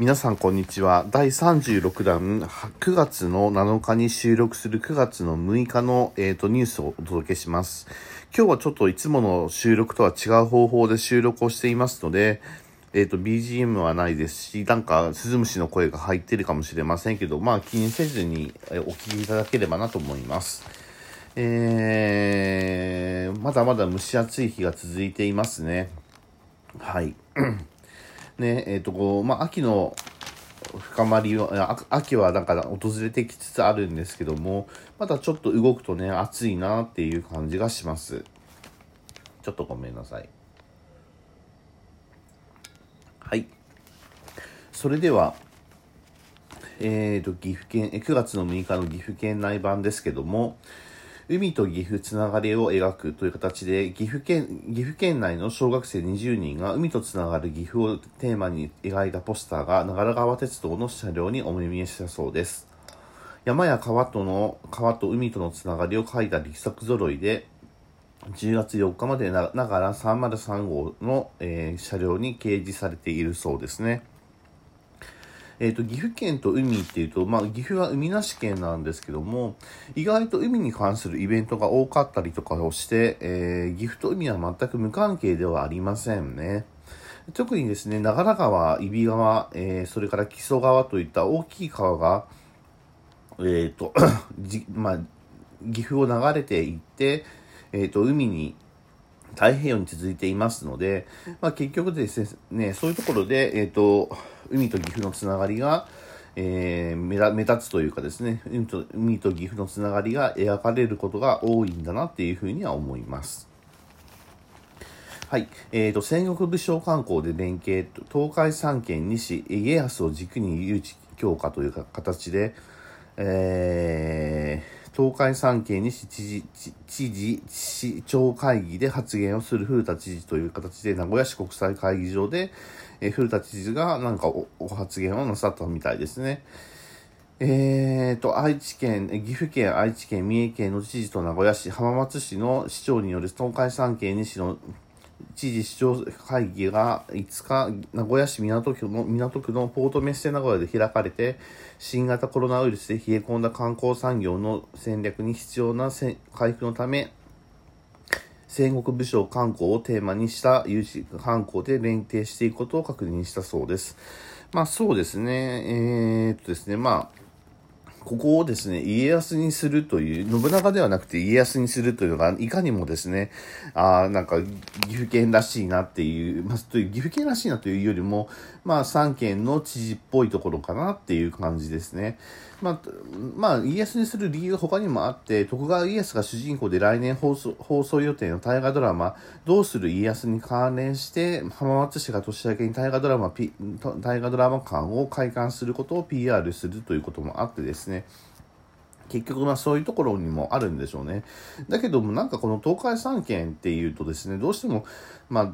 皆さんこんにちは。第36弾、9月の7日に収録する9月の6日の、えーと、ニュースをお届けします。今日はちょっといつもの収録とは違う方法で収録をしていますので、えっ、ー、と、BGM はないですし、なんか、スズムシの声が入ってるかもしれませんけど、まあ、気にせずにお聞きいただければなと思います。えー、まだまだ蒸し暑い日が続いていますね。はい。ね、えっ、ー、と、こう、まあ、秋の深まりは、秋はなんか訪れてきつつあるんですけども、まだちょっと動くとね、暑いなっていう感じがします。ちょっとごめんなさい。はい。それでは、えっ、ー、と、岐阜県、9月の6日の岐阜県内版ですけども、海と岐阜つながりを描くという形で、岐阜県、岐阜県内の小学生20人が海とつながる岐阜をテーマに描いたポスターが長良川鉄道の車両にお目見えしたそうです。山や川との、川と海とのつながりを書いた力作揃いで、10月4日までながら303号の、えー、車両に掲示されているそうですね。えっ、ー、と、岐阜県と海っていうと、まあ、岐阜は海なし県なんですけども、意外と海に関するイベントが多かったりとかをして、えー、岐阜と海は全く無関係ではありませんね。特にですね、長良川、揖斐川、えー、それから木曽川といった大きい川が、えっ、ー、と、じ、まあ、岐阜を流れていって、えっ、ー、と、海に太平洋に続いていますので、まあ、結局ですね、そういうところで、えっ、と、海と岐阜のつながりが、えー、目立つというかですね海と、海と岐阜のつながりが描かれることが多いんだなっていうふうには思います。はい。えっ、ー、と、戦国武将観光で連携、東海三県西、家康を軸に誘致強化という形で、えー、東海三県西知事、知事、市長会議で発言をする古田知事という形で、名古屋市国際会議場で、え、古田知事がなんかお発言をなさったみたいですね。えーと、愛知県、岐阜県、愛知県、三重県の知事と名古屋市、浜松市の市長による東海三県西の知事市長会議が5日、名古屋市港区の港区のポートメッセ名古屋で開かれて、新型コロナウイルスで冷え込んだ観光産業の戦略に必要な回復のため、戦国武将観光をテーマにした有志観光で連携していくことを確認したそうです。まあそうですね、えー、っとですね、まあ、ここをですね、家康にするという、信長ではなくて家康にするというのが、いかにもですね、あなんか、岐阜県らしいなっていう、まあ、という岐阜県らしいなというよりも、まあ、三県の知事っぽいところかなっていう感じですね。まあ、まあ、家康にする理由が他にもあって、徳川家康が主人公で来年放送放送予定の大河ドラマ、どうする家康に関連して、浜松市が年明けに大河ドラマ、大河ドラマ館を開館することを PR するということもあってですね、ね結局まあそういうところにもあるんでしょうね。だけどもなんかこの東海三県っていうとですね、どうしても、まあ、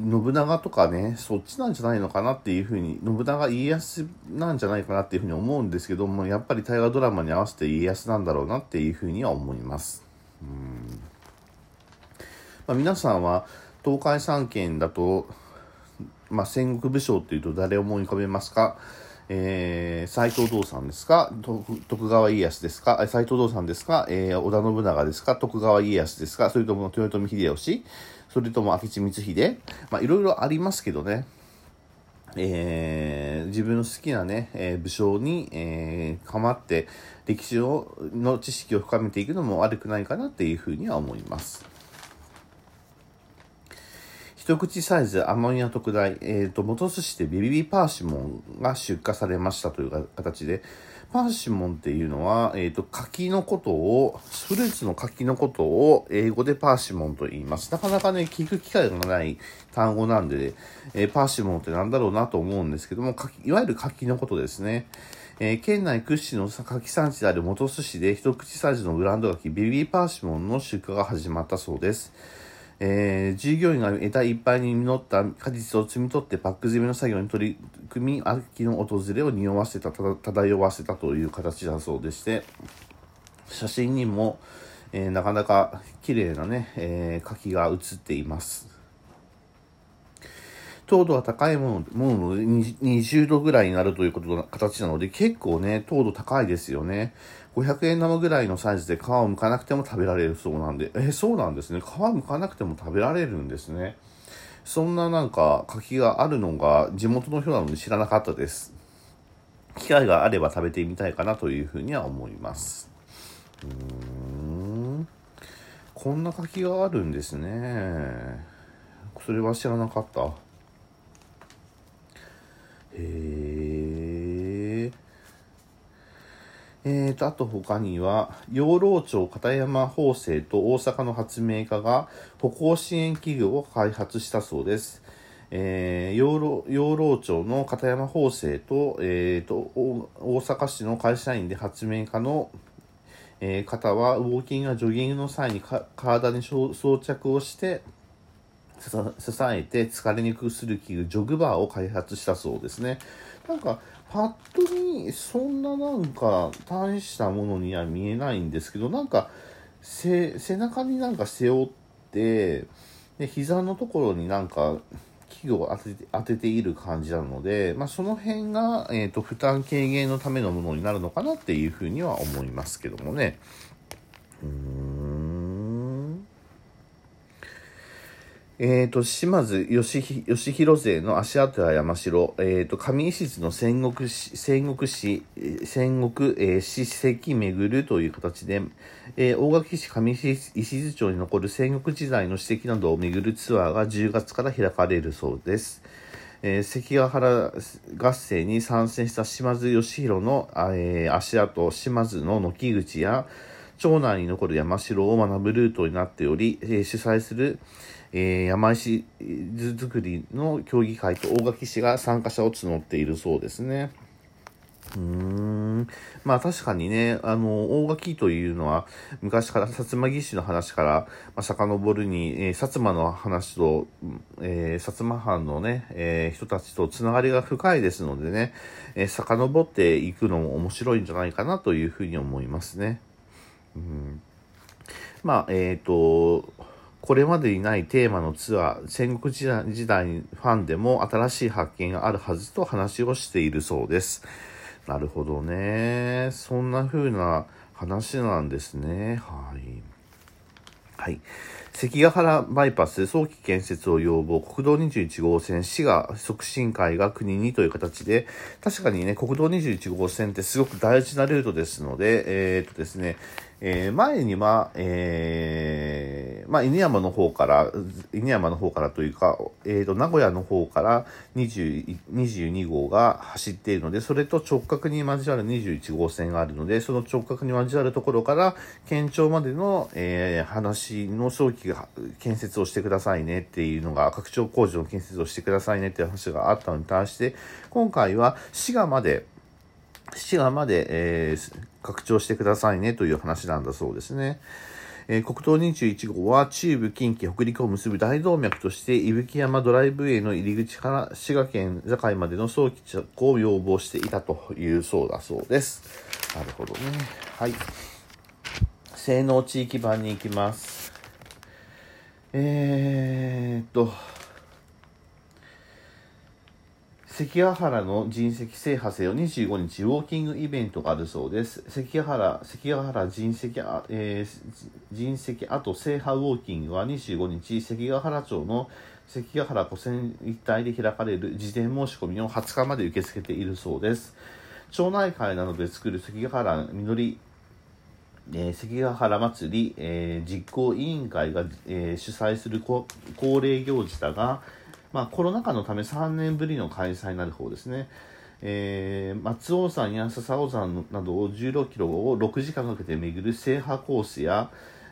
信長とかね、そっちなんじゃないのかなっていうふうに、信長家康なんじゃないかなっていうふうに思うんですけども、やっぱり大河ドラマに合わせて家康なんだろうなっていうふうには思います。うんまあ、皆さんは東海三県だと、まあ、戦国武将っていうと誰を思い浮かべますか？えー、斎藤道さんですか？徳川家康ですか？斎藤道さんですか、えー、織田信長ですか？徳川家康ですか？それとも豊臣秀吉？それとも明智光秀？まあ、いろいろありますけどね。えー、自分の好きなね、えー、武将に、えー、構って歴史をの知識を深めていくのも悪くないかなっていうふうには思います。一口サイズアンモニア特大、えっ、ー、と、元寿司でビビビパーシモンが出荷されましたという形で、パーシモンっていうのは、えっ、ー、と、柿のことを、フルーツの柿のことを英語でパーシモンと言います。なかなかね、聞く機会がない単語なんで、えー、パーシモンってなんだろうなと思うんですけども、いわゆる柿のことですね。えー、県内屈指の柿産地である元寿司で一口サイズのブランド柿ビビーパーシモンの出荷が始まったそうです。えー、従業員が枝いっぱいに実った果実を摘み取ってパック詰めの作業に取り組み、秋の訪れを匂わせた、漂わせたという形だそうでして、写真にも、えー、なかなか綺麗なね、えー、柿が写っています。糖度が高いものもの20度ぐらいになるということの形なので、結構ね、糖度高いですよね。500円玉ぐらいのサイズで皮を剥かなくても食べられるそうなんで、え、そうなんですね。皮剥かなくても食べられるんですね。そんななんか柿があるのが地元の人なので知らなかったです。機会があれば食べてみたいかなというふうには思います。うーん。こんな柿があるんですね。それは知らなかった。へえ。えーと、あと他には、養老町片山法政と大阪の発明家が歩行支援器具を開発したそうです。えー、養老養老町の片山法政と,、えーと、大阪市の会社員で発明家の、えー、方はウォーキングやジョギングの際に体に装着をして支えて疲れにくくする器具ジョグバーを開発したそうですねなんかパッと見そんななんか大したものには見えないんですけどなんか背中になんか背負ってで膝のところになんか器具を当てて当てている感じなので、まあ、その辺が、えーと、負担軽減のためのものになるのかなっていうふうには思いますけどもね。うんえ、ー、と、島津義弘勢の足跡や山城、え、ー、と、上石津の戦国史、戦国史、戦国、えー、史跡巡るという形で、えー、大垣市上石津町に残る戦国時代の史跡などを巡るツアーが10月から開かれるそうです。えー、関ヶ原合戦に参戦した島津義弘の、えー、足跡、島津の軒口や、町内に残る山城を学ぶルートになっており、えー、主催する、えー、山石図作りの協議会と大垣市が参加者を募っているそうですね。うーん。まあ確かにね、あの、大垣というのは、昔から薩摩義士の話から、まあ、遡るに、えー、薩摩の話と、えー、薩摩藩のね、えー、人たちとつながりが深いですのでね、えー、遡っていくのも面白いんじゃないかなというふうに思いますね。うん。まあ、えっ、と、これまでにないテーマのツアー、戦国時代時代ファンでも新しい発見があるはずと話をしているそうです。なるほどね。そんな風な話なんですね。はい。はい。関ヶ原バイパス早期建設を要望、国道21号線市が促進会が国にという形で、確かにね、国道21号線ってすごく大事なルートですので、えー、っとですね、えー、前には、えー、まあ、犬山の方から、犬山の方からというか、えーと、名古屋の方から222号が走っているので、それと直角に交わる21号線があるので、その直角に交わるところから、県庁までの、えー、話の早期が建設をしてくださいねっていうのが、拡張工事の建設をしてくださいねっていう話があったのに対して、今回は滋賀まで、滋賀まで、えー、拡張してくださいねという話なんだそうですね。えー、国道21号は中部近畿北陸を結ぶ大動脈として伊吹山ドライブウェイの入り口から滋賀県境までの早期着工を要望していたというそうだそうです。なるほどね。はい。性能地域版に行きます。えー、っと、関ヶ原の人石制覇せよ25日ウォーキングイベントがあるそうです。関ヶ原、関ヶ原人石、えー、人石跡制覇ウォーキングは25日関ヶ原町の関ヶ原古戦一帯で開かれる事前申し込みを20日まで受け付けているそうです。町内会などで作る関ヶ原みのりえー、関ヶ原祭り、えー、実行委員会が、えー、主催する恒例行事だが、まあ、コロナ禍のため3年ぶりの開催になる方ですね。えー、松尾山や笹尾山などを16キロを6時間かけて巡る制覇コースや、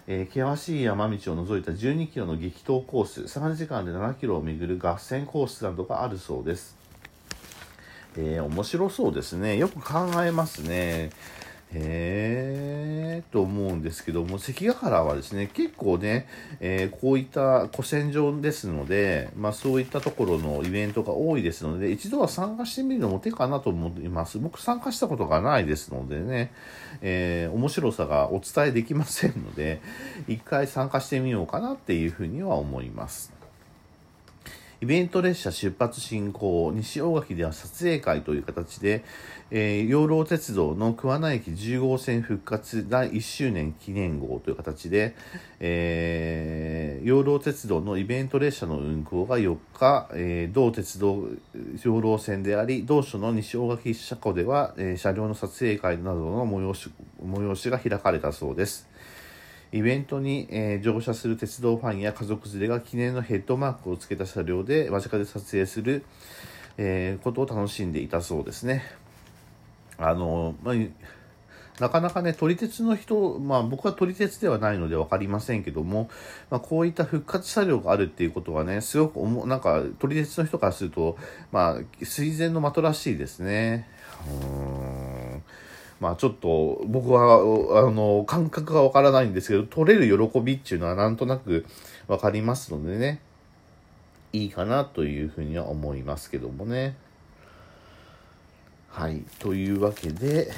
えー、険しい山道を除いた12キロの激闘コース、3時間で7キロを巡る合戦コースなどがあるそうです。えー、面白そうですね。よく考えますね。へえと思うんですけども関ヶ原はですね結構ね、えー、こういった古戦場ですので、まあ、そういったところのイベントが多いですので一度は参加してみるのも手かなと思います僕参加したことがないですのでね、えー、面白さがお伝えできませんので一回参加してみようかなっていうふうには思います。イベント列車出発進行、西大垣では撮影会という形で、えー、養老鉄道の桑名駅10号線復活第1周年記念号という形で、えー、養老鉄道のイベント列車の運行が4日、えー、同鉄道養老線であり、同所の西大垣車庫では、えー、車両の撮影会などの催し催しが開かれたそうです。イベントに、え、乗車する鉄道ファンや家族連れが記念のヘッドマークをつけた車両で間近で撮影する、え、ことを楽しんでいたそうですね。あの、まあ、なかなかね、撮り鉄の人、まあ僕は撮り鉄ではないので分かりませんけども、まあ、こういった復活車両があるっていうことはね、すごくおも、なんか撮り鉄の人からすると、まあ、水前の的らしいですね。うんまあちょっと僕はあの感覚がわからないんですけど取れる喜びっていうのはなんとなくわかりますのでねいいかなというふうには思いますけどもね。はい。というわけで、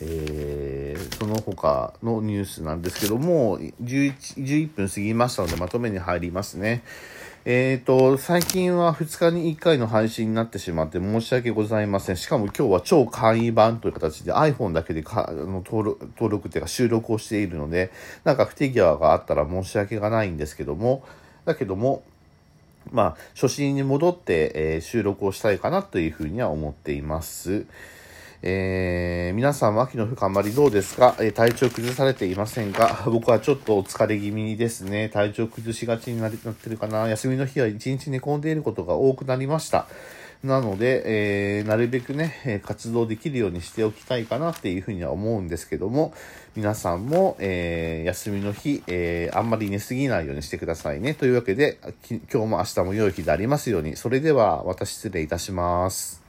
えー、その他のニュースなんですけども、11, 11分過ぎましたのでまとめに入りますね。えっ、ー、と、最近は2日に1回の配信になってしまって申し訳ございません。しかも今日は超簡易版という形で iPhone だけでかあの登録、登録っていうか収録をしているので、なんか不手際があったら申し訳がないんですけども、だけども、まあ、初心に戻って、えー、収録をしたいかなというふうには思っています。えー、皆さんは秋の深まりどうですか、えー、体調崩されていませんか？僕はちょっとお疲れ気味ですね。体調崩しがちになってるかな？休みの日は一日寝込んでいることが多くなりました。なので、えー、なるべくね、活動できるようにしておきたいかなっていうふうには思うんですけども、皆さんも、えー、休みの日、えー、あんまり寝すぎないようにしてくださいね。というわけで、今日も明日も良い日でありますように。それでは、私失礼いたします。